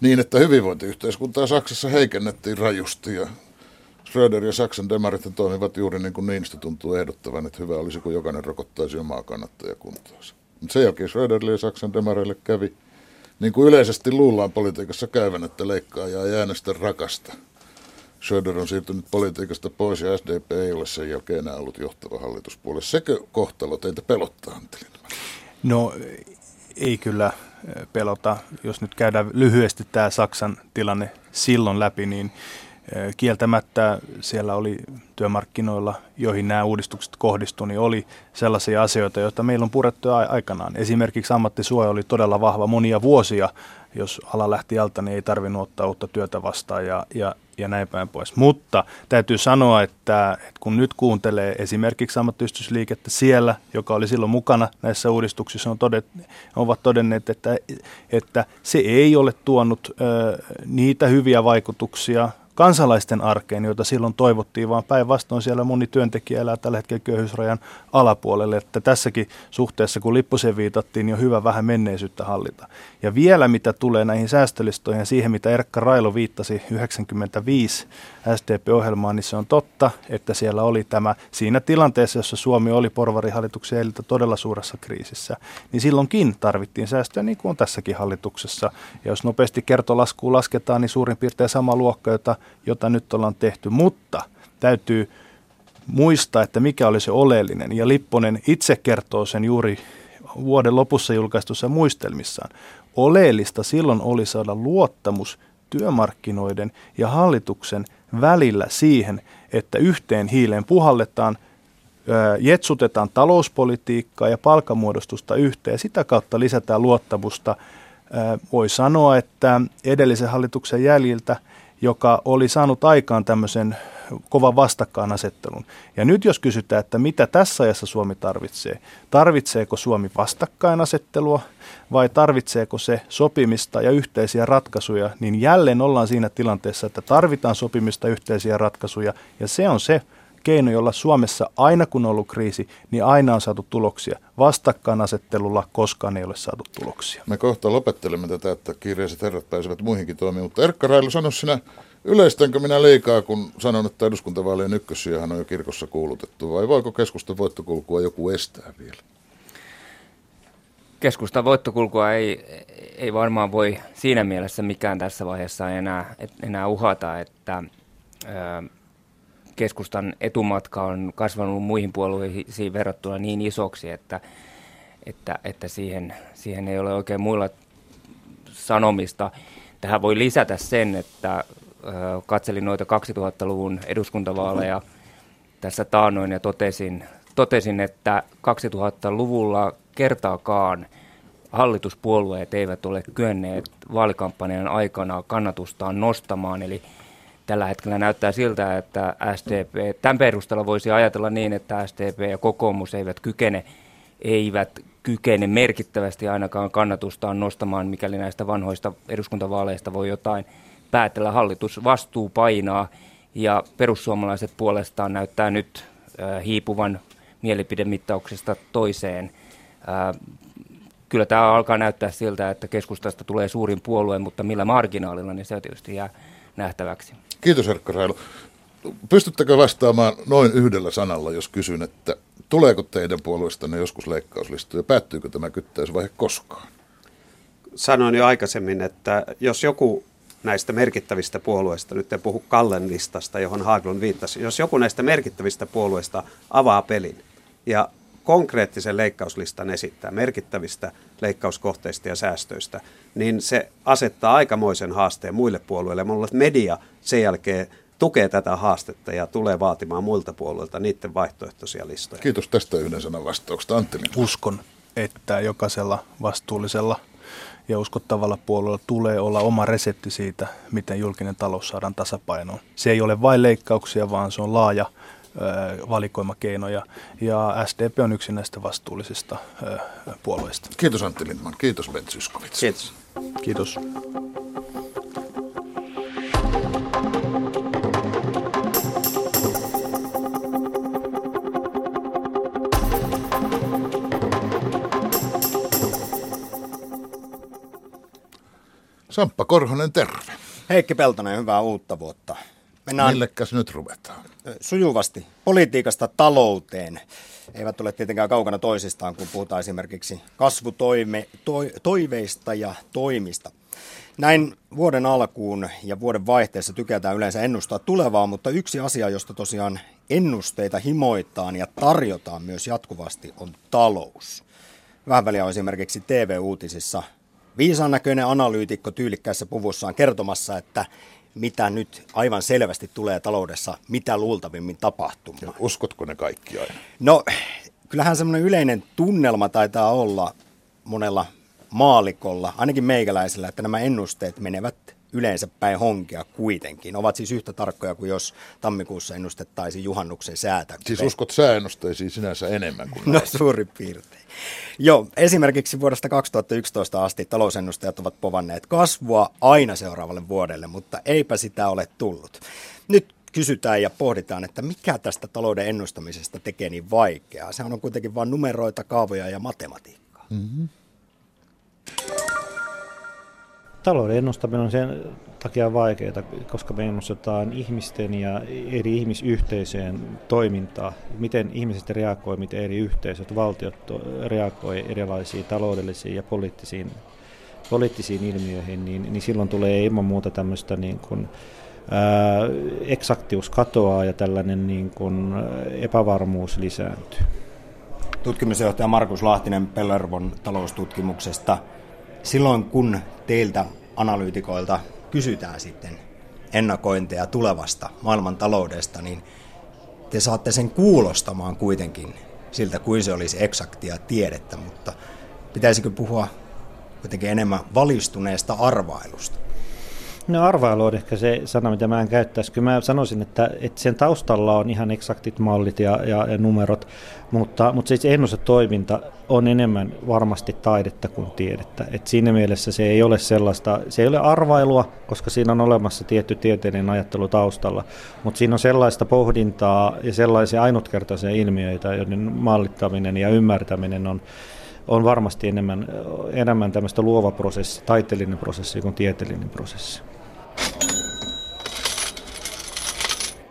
Niin, että hyvinvointiyhteiskuntaa Saksassa heikennettiin rajusti ja Schröder ja Saksan demarit toimivat juuri niin kuin Niinistö tuntuu ehdottavan, että hyvä olisi, kun jokainen rokottaisi omaa kannattajakuntaansa. Mutta sen jälkeen Schröderille ja Saksan demareille kävi, niin kuin yleisesti luullaan politiikassa käyvän, että leikkaaja ei äänestä rakasta – Söder on siirtynyt politiikasta pois ja SDP ei ole sen jälkeen enää ollut johtava hallituspuolue. Sekö kohtalo teitä pelottaa, Antti No ei kyllä pelota. Jos nyt käydään lyhyesti tämä Saksan tilanne silloin läpi, niin kieltämättä siellä oli työmarkkinoilla, joihin nämä uudistukset kohdistuivat, niin oli sellaisia asioita, joita meillä on purettu aikanaan. Esimerkiksi ammattisuoja oli todella vahva monia vuosia. Jos ala lähti alta, niin ei tarvinnut ottaa uutta työtä vastaan ja, ja ja näin päin pois. Mutta täytyy sanoa, että, että kun nyt kuuntelee esimerkiksi ammattiyhdistysliikettä siellä, joka oli silloin mukana näissä uudistuksissa, on todet, ovat todenneet, että, että se ei ole tuonut ö, niitä hyviä vaikutuksia kansalaisten arkeen, joita silloin toivottiin, vaan päinvastoin siellä moni työntekijä elää tällä hetkellä köyhyysrajan alapuolelle, että tässäkin suhteessa, kun Lipposen viitattiin, niin on hyvä vähän menneisyyttä hallita. Ja vielä mitä tulee näihin säästölistoihin ja siihen, mitä Erkka Railo viittasi 95 SDP-ohjelmaan, niin se on totta, että siellä oli tämä siinä tilanteessa, jossa Suomi oli porvarihallituksen eliltä todella suuressa kriisissä, niin silloinkin tarvittiin säästöjä niin kuin on tässäkin hallituksessa. Ja jos nopeasti kertolaskuun lasketaan, niin suurin piirtein sama luokka, jota, jota nyt ollaan tehty, mutta täytyy muistaa, että mikä oli se oleellinen. Ja Lipponen itse kertoo sen juuri vuoden lopussa julkaistussa muistelmissaan. Oleellista silloin oli saada luottamus työmarkkinoiden ja hallituksen välillä siihen, että yhteen hiileen puhalletaan, jetsutetaan talouspolitiikkaa ja palkamuodostusta yhteen sitä kautta lisätään luottamusta. Voi sanoa, että edellisen hallituksen jäljiltä, joka oli saanut aikaan tämmöisen kovan vastakkainasettelun. Ja nyt jos kysytään, että mitä tässä ajassa Suomi tarvitsee, tarvitseeko Suomi vastakkainasettelua vai tarvitseeko se sopimista ja yhteisiä ratkaisuja, niin jälleen ollaan siinä tilanteessa, että tarvitaan sopimista yhteisiä ratkaisuja ja se on se keino, jolla Suomessa aina kun on ollut kriisi, niin aina on saatu tuloksia. Vastakkainasettelulla koskaan ei ole saatu tuloksia. Me kohta lopettelemme tätä, että kiireiset herrat pääsevät muihinkin toimiin, mutta Erkka Railu, sano sinä Yleistänkö minä liikaa, kun sanon, että eduskuntavaalien ykkössijahan on jo kirkossa kuulutettu, vai voiko keskustan voittokulkua joku estää vielä? Keskustan voittokulkua ei, ei varmaan voi siinä mielessä mikään tässä vaiheessa enää, enää uhata, että ö, keskustan etumatka on kasvanut muihin puolueisiin verrattuna niin isoksi, että, että, että siihen, siihen ei ole oikein muilla sanomista. Tähän voi lisätä sen, että katselin noita 2000-luvun eduskuntavaaleja tässä taannoin ja totesin, totesin, että 2000-luvulla kertaakaan hallituspuolueet eivät ole kyenneet vaalikampanjan aikana kannatustaan nostamaan, eli tällä hetkellä näyttää siltä, että SDP, tämän perusteella voisi ajatella niin, että SDP ja kokoomus eivät kykene, eivät kykene merkittävästi ainakaan kannatustaan nostamaan, mikäli näistä vanhoista eduskuntavaaleista voi jotain päätellä. Hallitus vastuu painaa ja perussuomalaiset puolestaan näyttää nyt äh, hiipuvan mielipidemittauksesta toiseen. Äh, kyllä tämä alkaa näyttää siltä, että keskustasta tulee suurin puolue, mutta millä marginaalilla, niin se tietysti jää nähtäväksi. Kiitos Erkka Railu. Pystyttekö vastaamaan noin yhdellä sanalla, jos kysyn, että tuleeko teidän puolueestanne joskus leikkauslistoja ja päättyykö tämä kyttäysvaihe koskaan? Sanoin jo aikaisemmin, että jos joku näistä merkittävistä puolueista, nyt en puhu Kallen listasta, johon Haglund viittasi, jos joku näistä merkittävistä puolueista avaa pelin ja konkreettisen leikkauslistan esittää merkittävistä leikkauskohteista ja säästöistä, niin se asettaa aikamoisen haasteen muille puolueille. Mulla media sen jälkeen tukee tätä haastetta ja tulee vaatimaan muilta puolueilta niiden vaihtoehtoisia listoja. Kiitos tästä yhden sanan vastauksesta. Antti Uskon, että jokaisella vastuullisella ja uskottavalla puolueella tulee olla oma resepti siitä, miten julkinen talous saadaan tasapainoon. Se ei ole vain leikkauksia, vaan se on laaja valikoimakeinoja, ja SDP on yksi näistä vastuullisista puolueista. Kiitos Antti Lindman, kiitos Ben Zyskowicz. Kiitos. Kiitos. Samppa Korhonen, terve. Heikki Peltonen, hyvää uutta vuotta. Mennään Millekäs nyt ruvetaan? Sujuvasti. Politiikasta talouteen. Eivät ole tietenkään kaukana toisistaan, kun puhutaan esimerkiksi kasvutoiveista toiveista ja toimista. Näin vuoden alkuun ja vuoden vaihteessa tykätään yleensä ennustaa tulevaa, mutta yksi asia, josta tosiaan ennusteita himoitaan ja tarjotaan myös jatkuvasti, on talous. Vähän väliä on esimerkiksi TV-uutisissa viisaan näköinen analyytikko tyylikkäissä puvussaan kertomassa, että mitä nyt aivan selvästi tulee taloudessa, mitä luultavimmin tapahtumaan. Ja uskotko ne kaikki aina? No, kyllähän semmoinen yleinen tunnelma taitaa olla monella maalikolla, ainakin meikäläisellä, että nämä ennusteet menevät yleensä päin honkea kuitenkin. Ovat siis yhtä tarkkoja kuin jos tammikuussa ennustettaisiin juhannuksen säätä. Siis uskot sääennusteisiin sinänsä enemmän kuin No suurin piirtein. Joo, esimerkiksi vuodesta 2011 asti talousennustajat ovat povanneet kasvua aina seuraavalle vuodelle, mutta eipä sitä ole tullut. Nyt kysytään ja pohditaan, että mikä tästä talouden ennustamisesta tekee niin vaikeaa. Se on kuitenkin vain numeroita, kaavoja ja matematiikkaa. Mm-hmm. Talouden ennustaminen on sen takia vaikeaa, koska me ennustetaan ihmisten ja eri ihmisyhteisöjen toimintaa, miten ihmiset reagoivat, miten eri yhteisöt, valtiot reagoivat erilaisiin taloudellisiin ja poliittisiin, poliittisiin ilmiöihin, niin, niin silloin tulee ilman muuta tämmöistä niin kuin, ää, eksaktius katoaa ja tällainen niin kuin, epävarmuus lisääntyy. Tutkimusjohtaja Markus Lahtinen Pellervon taloustutkimuksesta – silloin kun teiltä analyytikoilta kysytään sitten ennakointeja tulevasta maailman taloudesta, niin te saatte sen kuulostamaan kuitenkin siltä kuin se olisi eksaktia tiedettä, mutta pitäisikö puhua kuitenkin enemmän valistuneesta arvailusta? No arvailu on ehkä se sana, mitä mä en käyttäisi. Kyllä mä sanoisin, että, että sen taustalla on ihan eksaktit mallit ja, ja, ja numerot, mutta, mutta siis ennustetoiminta on enemmän varmasti taidetta kuin tiedettä. Et siinä mielessä se ei ole sellaista, se ei ole arvailua, koska siinä on olemassa tietty tieteellinen ajattelu taustalla, mutta siinä on sellaista pohdintaa ja sellaisia ainutkertaisia ilmiöitä, joiden mallittaminen ja ymmärtäminen on on varmasti enemmän, enemmän tämmöistä luova prosessi, taiteellinen prosessi kuin tieteellinen prosessi.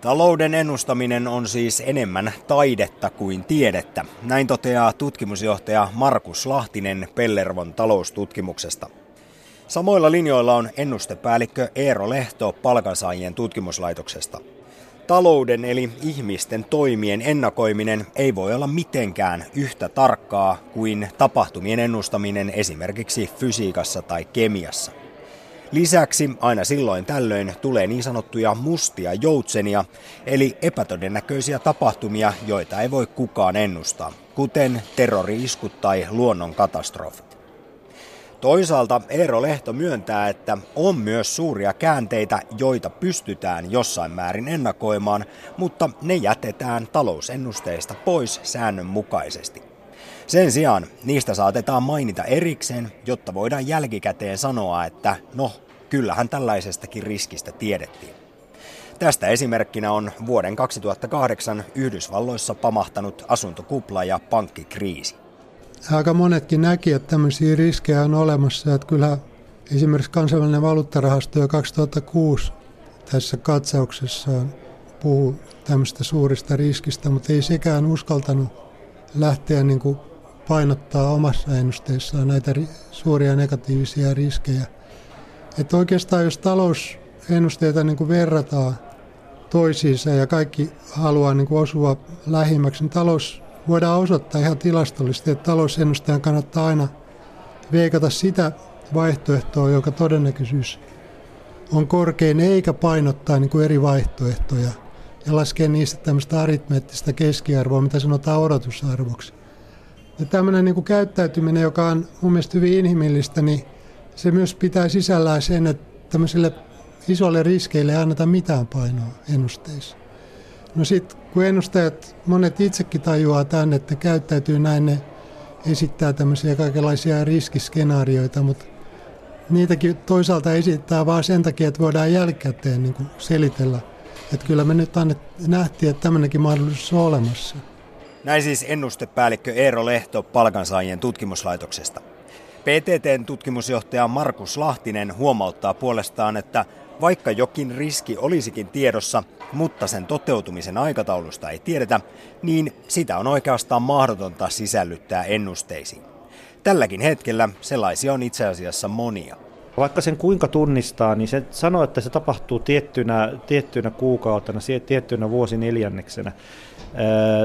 Talouden ennustaminen on siis enemmän taidetta kuin tiedettä. Näin toteaa tutkimusjohtaja Markus Lahtinen Pellervon taloustutkimuksesta. Samoilla linjoilla on ennustepäällikkö Eero Lehto palkansaajien tutkimuslaitoksesta. Talouden eli ihmisten toimien ennakoiminen ei voi olla mitenkään yhtä tarkkaa kuin tapahtumien ennustaminen esimerkiksi fysiikassa tai kemiassa. Lisäksi aina silloin tällöin tulee niin sanottuja mustia joutsenia, eli epätodennäköisiä tapahtumia, joita ei voi kukaan ennustaa, kuten terrori-iskut tai luonnonkatastrofit. Toisaalta Eero Lehto myöntää, että on myös suuria käänteitä, joita pystytään jossain määrin ennakoimaan, mutta ne jätetään talousennusteista pois säännönmukaisesti. Sen sijaan niistä saatetaan mainita erikseen, jotta voidaan jälkikäteen sanoa, että no, kyllähän tällaisestakin riskistä tiedettiin. Tästä esimerkkinä on vuoden 2008 Yhdysvalloissa pamahtanut asuntokupla ja pankkikriisi. Aika monetkin näki, että tämmöisiä riskejä on olemassa. Että kyllä esimerkiksi kansainvälinen valuuttarahasto jo 2006 tässä katsauksessaan puhuu tämmöistä suurista riskistä, mutta ei sekään uskaltanut lähteä niin kuin painottaa omassa ennusteessaan näitä suuria negatiivisia riskejä. Että oikeastaan jos talousennusteita niin kuin verrataan toisiinsa ja kaikki haluaa niin kuin osua lähimmäksi, niin talous voidaan osoittaa ihan tilastollisesti, että talousennustajan kannattaa aina veikata sitä vaihtoehtoa, joka todennäköisyys on korkein, eikä painottaa niin kuin eri vaihtoehtoja ja laskea niistä tämmöistä aritmeettista keskiarvoa, mitä sanotaan odotusarvoksi. Ja tämmöinen niin kuin käyttäytyminen, joka on mun mielestä hyvin inhimillistä, niin se myös pitää sisällään sen, että tämmöisille isoille riskeille ei anneta mitään painoa ennusteissa. No sitten kun ennustajat, monet itsekin tajuaa tämän, että käyttäytyy näin, ne esittää tämmöisiä kaikenlaisia riskiskenaarioita, mutta niitäkin toisaalta esittää vaan sen takia, että voidaan jälkikäteen niin selitellä. Että kyllä me nyt annet, nähtiin, että tämmöinenkin mahdollisuus on olemassa. Näin siis ennustepäällikkö Eero Lehto palkansaajien tutkimuslaitoksesta. PTTn tutkimusjohtaja Markus Lahtinen huomauttaa puolestaan, että vaikka jokin riski olisikin tiedossa, mutta sen toteutumisen aikataulusta ei tiedetä, niin sitä on oikeastaan mahdotonta sisällyttää ennusteisiin. Tälläkin hetkellä sellaisia on itse asiassa monia. Vaikka sen kuinka tunnistaa, niin se sanoo, että se tapahtuu tiettynä, tiettynä kuukautena, tiettynä vuosineljänneksenä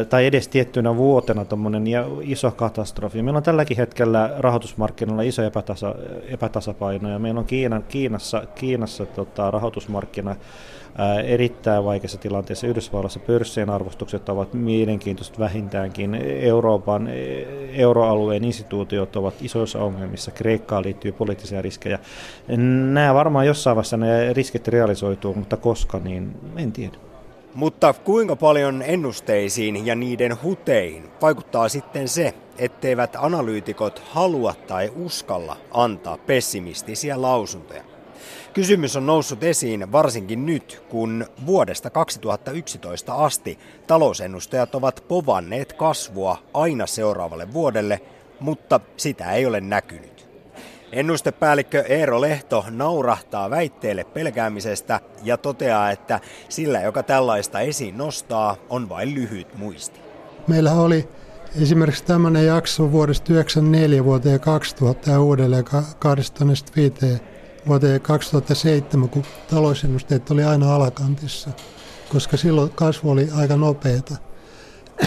tai edes tiettynä vuotena tuommoinen iso katastrofi. Meillä on tälläkin hetkellä rahoitusmarkkinoilla iso epätasa, epätasapaino ja meillä on Kiinan, Kiinassa, Kiinassa tota, rahoitusmarkkina erittäin vaikeassa tilanteessa. Yhdysvalloissa pörssien arvostukset ovat mielenkiintoiset vähintäänkin. Euroopan euroalueen instituutiot ovat isoissa ongelmissa. Kreikkaan liittyy poliittisia riskejä. Nämä varmaan jossain vaiheessa ne riskit realisoituu, mutta koska, niin en tiedä. Mutta kuinka paljon ennusteisiin ja niiden huteihin vaikuttaa sitten se, etteivät analyytikot halua tai uskalla antaa pessimistisiä lausuntoja? Kysymys on noussut esiin varsinkin nyt, kun vuodesta 2011 asti talousennustajat ovat povanneet kasvua aina seuraavalle vuodelle, mutta sitä ei ole näkynyt. Ennustepäällikkö Eero Lehto naurahtaa väitteelle pelkäämisestä ja toteaa, että sillä, joka tällaista esiin nostaa, on vain lyhyt muisti. Meillä oli esimerkiksi tämmöinen jakso vuodesta 1994 vuoteen 2000 ja uudelleen 25 vuoteen 2007, kun talousennusteet oli aina alakantissa, koska silloin kasvu oli aika nopeata.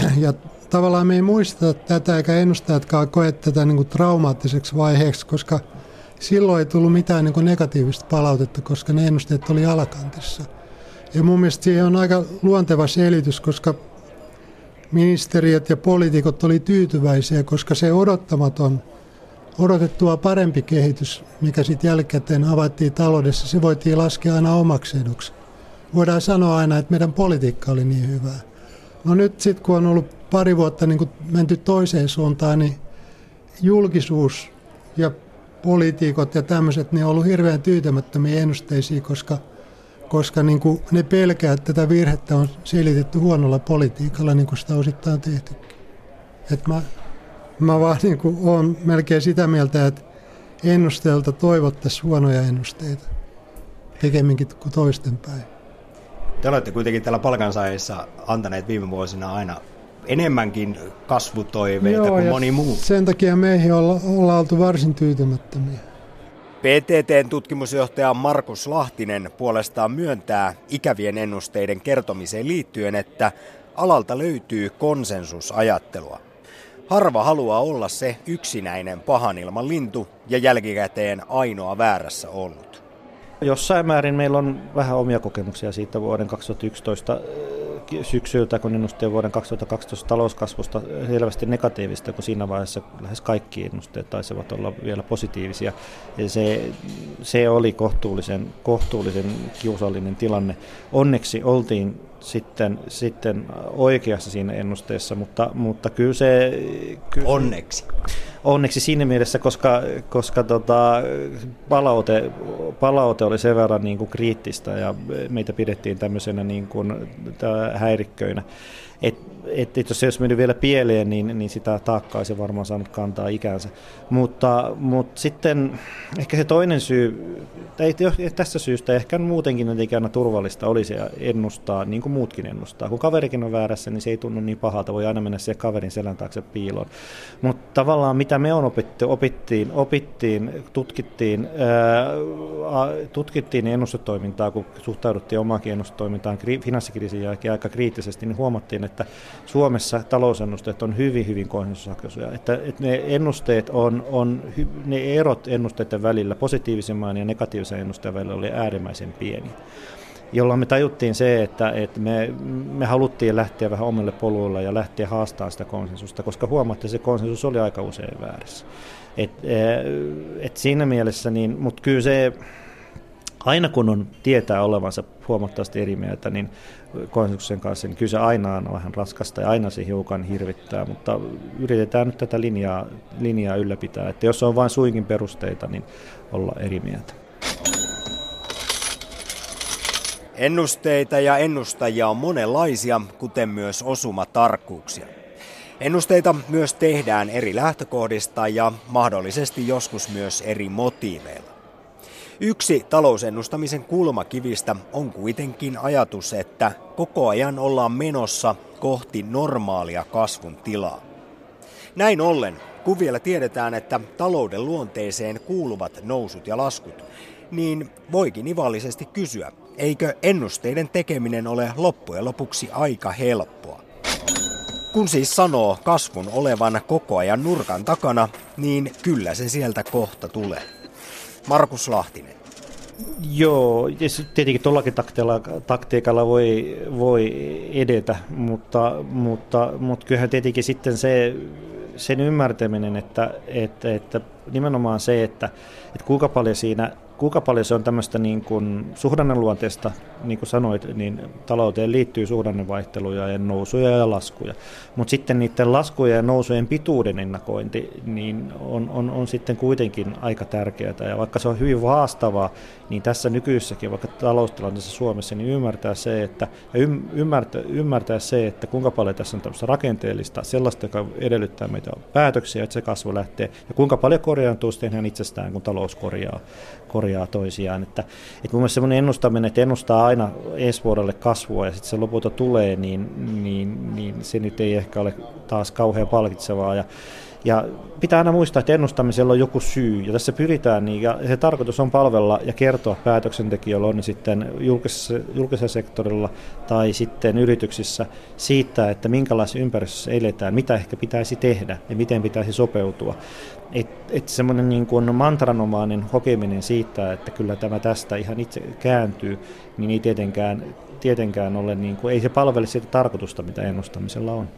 Ja tavallaan me ei muisteta tätä, eikä ennustajatkaan koe tätä niin kuin traumaattiseksi vaiheeksi, koska silloin ei tullut mitään niin kuin negatiivista palautetta, koska ne ennusteet oli alakantissa. Ja mun mielestä siihen on aika luonteva selitys, koska ministeriöt ja poliitikot oli tyytyväisiä, koska se odottamaton, odotettua parempi kehitys, mikä sitten jälkikäteen havaittiin taloudessa, se voitiin laskea aina omaksi eduksi. Voidaan sanoa aina, että meidän politiikka oli niin hyvää. No nyt sitten kun on ollut pari vuotta niin kuin menty toiseen suuntaan, niin julkisuus ja poliitikot ja tämmöiset, niin on ollut hirveän tyytymättömiä ennusteisiin, koska, koska niin kuin ne pelkää, että tätä virhettä on selitetty huonolla politiikalla, niin kuin sitä osittain on tehtykin. Et mä, mä vaan niin kuin olen melkein sitä mieltä, että ennusteelta toivottaisiin huonoja ennusteita pikemminkin kuin toistenpäin. Te olette kuitenkin täällä palkansaajissa antaneet viime vuosina aina enemmänkin kasvutoiveita Joo, kuin moni muu. Sen takia meihin olla, ollaan oltu varsin tyytymättömiä. PTTn tutkimusjohtaja Markus Lahtinen puolestaan myöntää ikävien ennusteiden kertomiseen liittyen, että alalta löytyy konsensusajattelua. Harva haluaa olla se yksinäinen pahan ilman lintu ja jälkikäteen ainoa väärässä ollut. Jossain määrin meillä on vähän omia kokemuksia siitä vuoden 2011 syksyltä, kun ennusteen vuoden 2012 talouskasvusta selvästi negatiivista, kun siinä vaiheessa lähes kaikki ennusteet taisivat olla vielä positiivisia. Ja se, se oli kohtuullisen, kohtuullisen kiusallinen tilanne. Onneksi oltiin sitten, sitten oikeassa siinä ennusteessa, mutta, mutta kyllä se... Kyllä, Onneksi. Onneksi siinä mielessä, koska, koska tota, palaute, palaute oli sen verran niin kuin kriittistä ja meitä pidettiin tämmöisenä niin kuin, häirikköinä. Et, et, et jos se olisi mennyt vielä pieleen, niin, niin sitä taakkaa olisi varmaan saanut kantaa ikänsä. Mutta, mutta sitten ehkä se toinen syy, tai tästä syystä ehkä muutenkin jotenkin aina turvallista olisi ennustaa, niin kuin muutkin ennustaa. Kun kaverikin on väärässä, niin se ei tunnu niin pahalta, voi aina mennä siihen kaverin selän taakse piiloon. Mutta tavallaan mitä me on opittu, opittiin, opittiin tutkittiin, ää, tutkittiin ennustetoimintaa, kun suhtauduttiin omaankin ennustetoimintaan finanssikriisin jälkeen aika kriittisesti, niin huomattiin, että Suomessa talousennusteet on hyvin, hyvin konsensushakuisia. Että, että ne ennusteet on, on, ne erot ennusteiden välillä, positiivisemman ja negatiivisen ennusteen välillä oli äärimmäisen pieni jolloin me tajuttiin se, että, että me, me haluttiin lähteä vähän omille poluilla ja lähteä haastamaan sitä konsensusta, koska huomattiin, että se konsensus oli aika usein väärässä. Et, et siinä mielessä, niin, mutta kyllä se, aina kun on tietää olevansa huomattavasti eri mieltä, niin konsensuksen kanssa, niin kyllä se aina on vähän raskasta ja aina se hiukan hirvittää, mutta yritetään nyt tätä linjaa, linjaa ylläpitää, että jos on vain suinkin perusteita, niin olla eri mieltä. Ennusteita ja ennustajia on monenlaisia, kuten myös osumatarkkuuksia. Ennusteita myös tehdään eri lähtökohdista ja mahdollisesti joskus myös eri motiiveilla. Yksi talousennustamisen kulmakivistä on kuitenkin ajatus, että koko ajan ollaan menossa kohti normaalia kasvun tilaa. Näin ollen, kun vielä tiedetään, että talouden luonteeseen kuuluvat nousut ja laskut, niin voikin ivallisesti kysyä, eikö ennusteiden tekeminen ole loppujen lopuksi aika helppoa. Kun siis sanoo kasvun olevan koko ajan nurkan takana, niin kyllä se sieltä kohta tulee. Markus Lahtinen. Joo, ja tietenkin tuollakin taktiikalla, taktiikalla voi, voi edetä, mutta, mutta, mutta kyllähän tietenkin sitten se, sen ymmärtäminen, että, että, että nimenomaan se, että, että kuinka paljon siinä kuinka paljon se on tämmöistä niin kuin suhdanneluonteesta, niin kuin sanoit, niin talouteen liittyy suhdannevaihteluja ja nousuja ja laskuja. Mutta sitten niiden laskujen ja nousujen pituuden ennakointi niin on, on, on sitten kuitenkin aika tärkeää. Ja vaikka se on hyvin haastavaa, niin tässä nykyisessäkin, vaikka taloustilanteessa Suomessa, niin ymmärtää se, että, ymmärtää, ymmärtää se, että kuinka paljon tässä on tämmöistä rakenteellista, sellaista, joka edellyttää meitä päätöksiä, että se kasvu lähtee, ja kuinka paljon korjaantuu sitten ihan itsestään, kun talous korjaa, korjaa toisiaan. Että, että mun mielestä semmoinen ennustaminen, että ennustaa aina ensi vuodelle kasvua ja sitten se lopulta tulee, niin, niin, niin se nyt ei ehkä ole taas kauhean palkitsevaa. Ja, ja pitää aina muistaa, että ennustamisella on joku syy, ja tässä pyritään, niin, ja se tarkoitus on palvella ja kertoa päätöksentekijöille, on sitten julkisessa, julkisella sektorilla tai sitten yrityksissä, siitä, että minkälaisessa ympäristössä eletään, mitä ehkä pitäisi tehdä ja miten pitäisi sopeutua. Että et semmoinen niin kuin mantranomainen hokeminen siitä, että kyllä tämä tästä ihan itse kääntyy, niin ei tietenkään, tietenkään ole, niin kuin, ei se palvele sitä tarkoitusta, mitä ennustamisella on.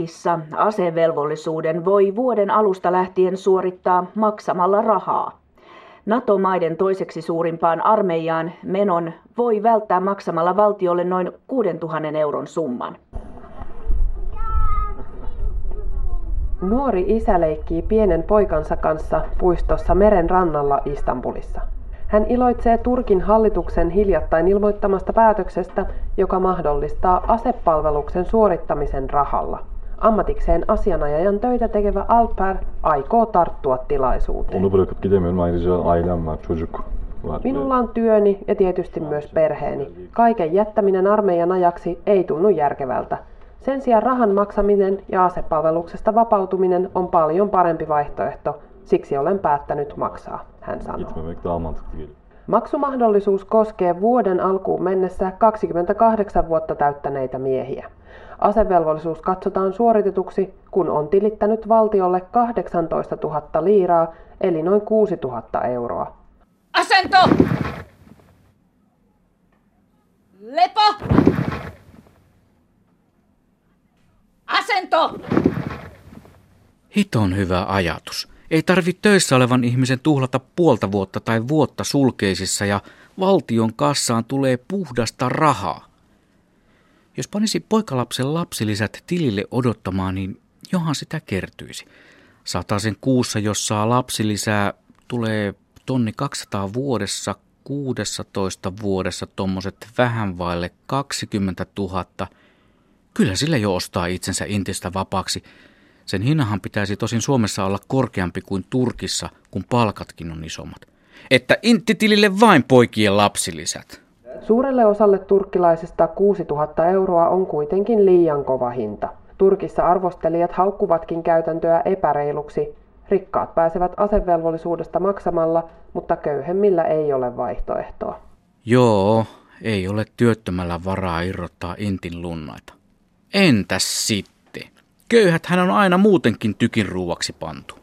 Turkissa asevelvollisuuden voi vuoden alusta lähtien suorittaa maksamalla rahaa. NATO-maiden toiseksi suurimpaan armeijaan menon voi välttää maksamalla valtiolle noin 6000 euron summan. Nuori isä leikkii pienen poikansa kanssa puistossa meren rannalla Istanbulissa. Hän iloitsee Turkin hallituksen hiljattain ilmoittamasta päätöksestä, joka mahdollistaa asepalveluksen suorittamisen rahalla. Ammatikseen asianajajan töitä tekevä Alper aikoo tarttua tilaisuuteen. Onu bırakıp gidemiyorum. Ayrıca ailem var, çocuk. Minulla on työni ja tietysti myös perheeni. Kaiken jättäminen armeijan ajaksi ei tunnu järkevältä. Sen sijaan rahan maksaminen ja asepalveluksesta vapautuminen on paljon parempi vaihtoehto, siksi olen päättänyt maksaa, hän sanoo. Maksumahdollisuus koskee vuoden alkuun mennessä 28 vuotta täyttäneitä miehiä. Asevelvollisuus katsotaan suoritetuksi, kun on tilittänyt valtiolle 18 000 liiraa, eli noin 6 000 euroa. Asento! Lepo! Asento! Hiton hyvä ajatus. Ei tarvi töissä olevan ihmisen tuhlata puolta vuotta tai vuotta sulkeisissa ja valtion kassaan tulee puhdasta rahaa. Jos panisi poikalapsen lapsilisät tilille odottamaan, niin johan sitä kertyisi. Sataisen kuussa, jos saa lapsilisää, tulee tonni 200 vuodessa, 16 vuodessa tommoset vähän vaille 20 000. Kyllä sillä jo ostaa itsensä intistä vapaaksi. Sen hinnahan pitäisi tosin Suomessa olla korkeampi kuin Turkissa, kun palkatkin on isommat. Että inttitilille vain poikien lapsilisät. Suurelle osalle turkkilaisista 6000 euroa on kuitenkin liian kova hinta. Turkissa arvostelijat haukkuvatkin käytäntöä epäreiluksi. Rikkaat pääsevät asevelvollisuudesta maksamalla, mutta köyhemmillä ei ole vaihtoehtoa. Joo, ei ole työttömällä varaa irrottaa intin lunnaita. Entäs sitten? Köyhät hän on aina muutenkin tykin ruuaksi pantu.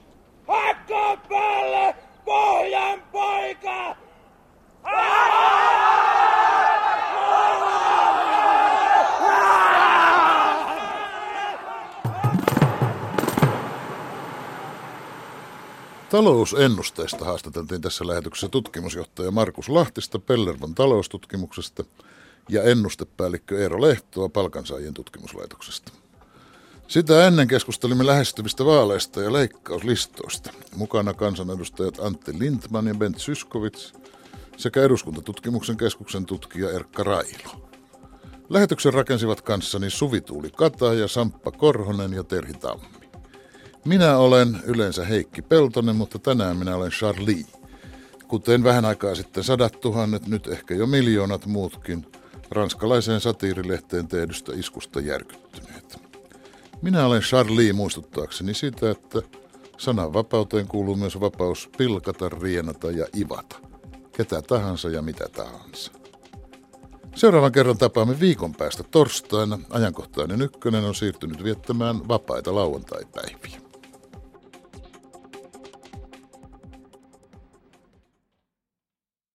Talousennusteista haastateltiin tässä lähetyksessä tutkimusjohtaja Markus Lahtista Pellervan taloustutkimuksesta ja ennustepäällikkö Eero Lehtoa palkansaajien tutkimuslaitoksesta. Sitä ennen keskustelimme lähestyvistä vaaleista ja leikkauslistoista. Mukana kansanedustajat Antti Lindman ja Bent Syskovits sekä eduskuntatutkimuksen keskuksen tutkija Erkka Railo. Lähetyksen rakensivat kanssani Suvituuli Kata ja Samppa Korhonen ja Terhi Tammi. Minä olen yleensä Heikki Peltonen, mutta tänään minä olen Charlie. Kuten vähän aikaa sitten sadat tuhannet, nyt ehkä jo miljoonat muutkin, ranskalaiseen satiirilehteen tehdystä iskusta järkyttyneet. Minä olen Charlie muistuttaakseni sitä, että sananvapauteen kuuluu myös vapaus pilkata, rienata ja ivata. Ketä tahansa ja mitä tahansa. Seuraavan kerran tapaamme viikon päästä torstaina. Ajankohtainen ykkönen on siirtynyt viettämään vapaita lauantai-päiviä.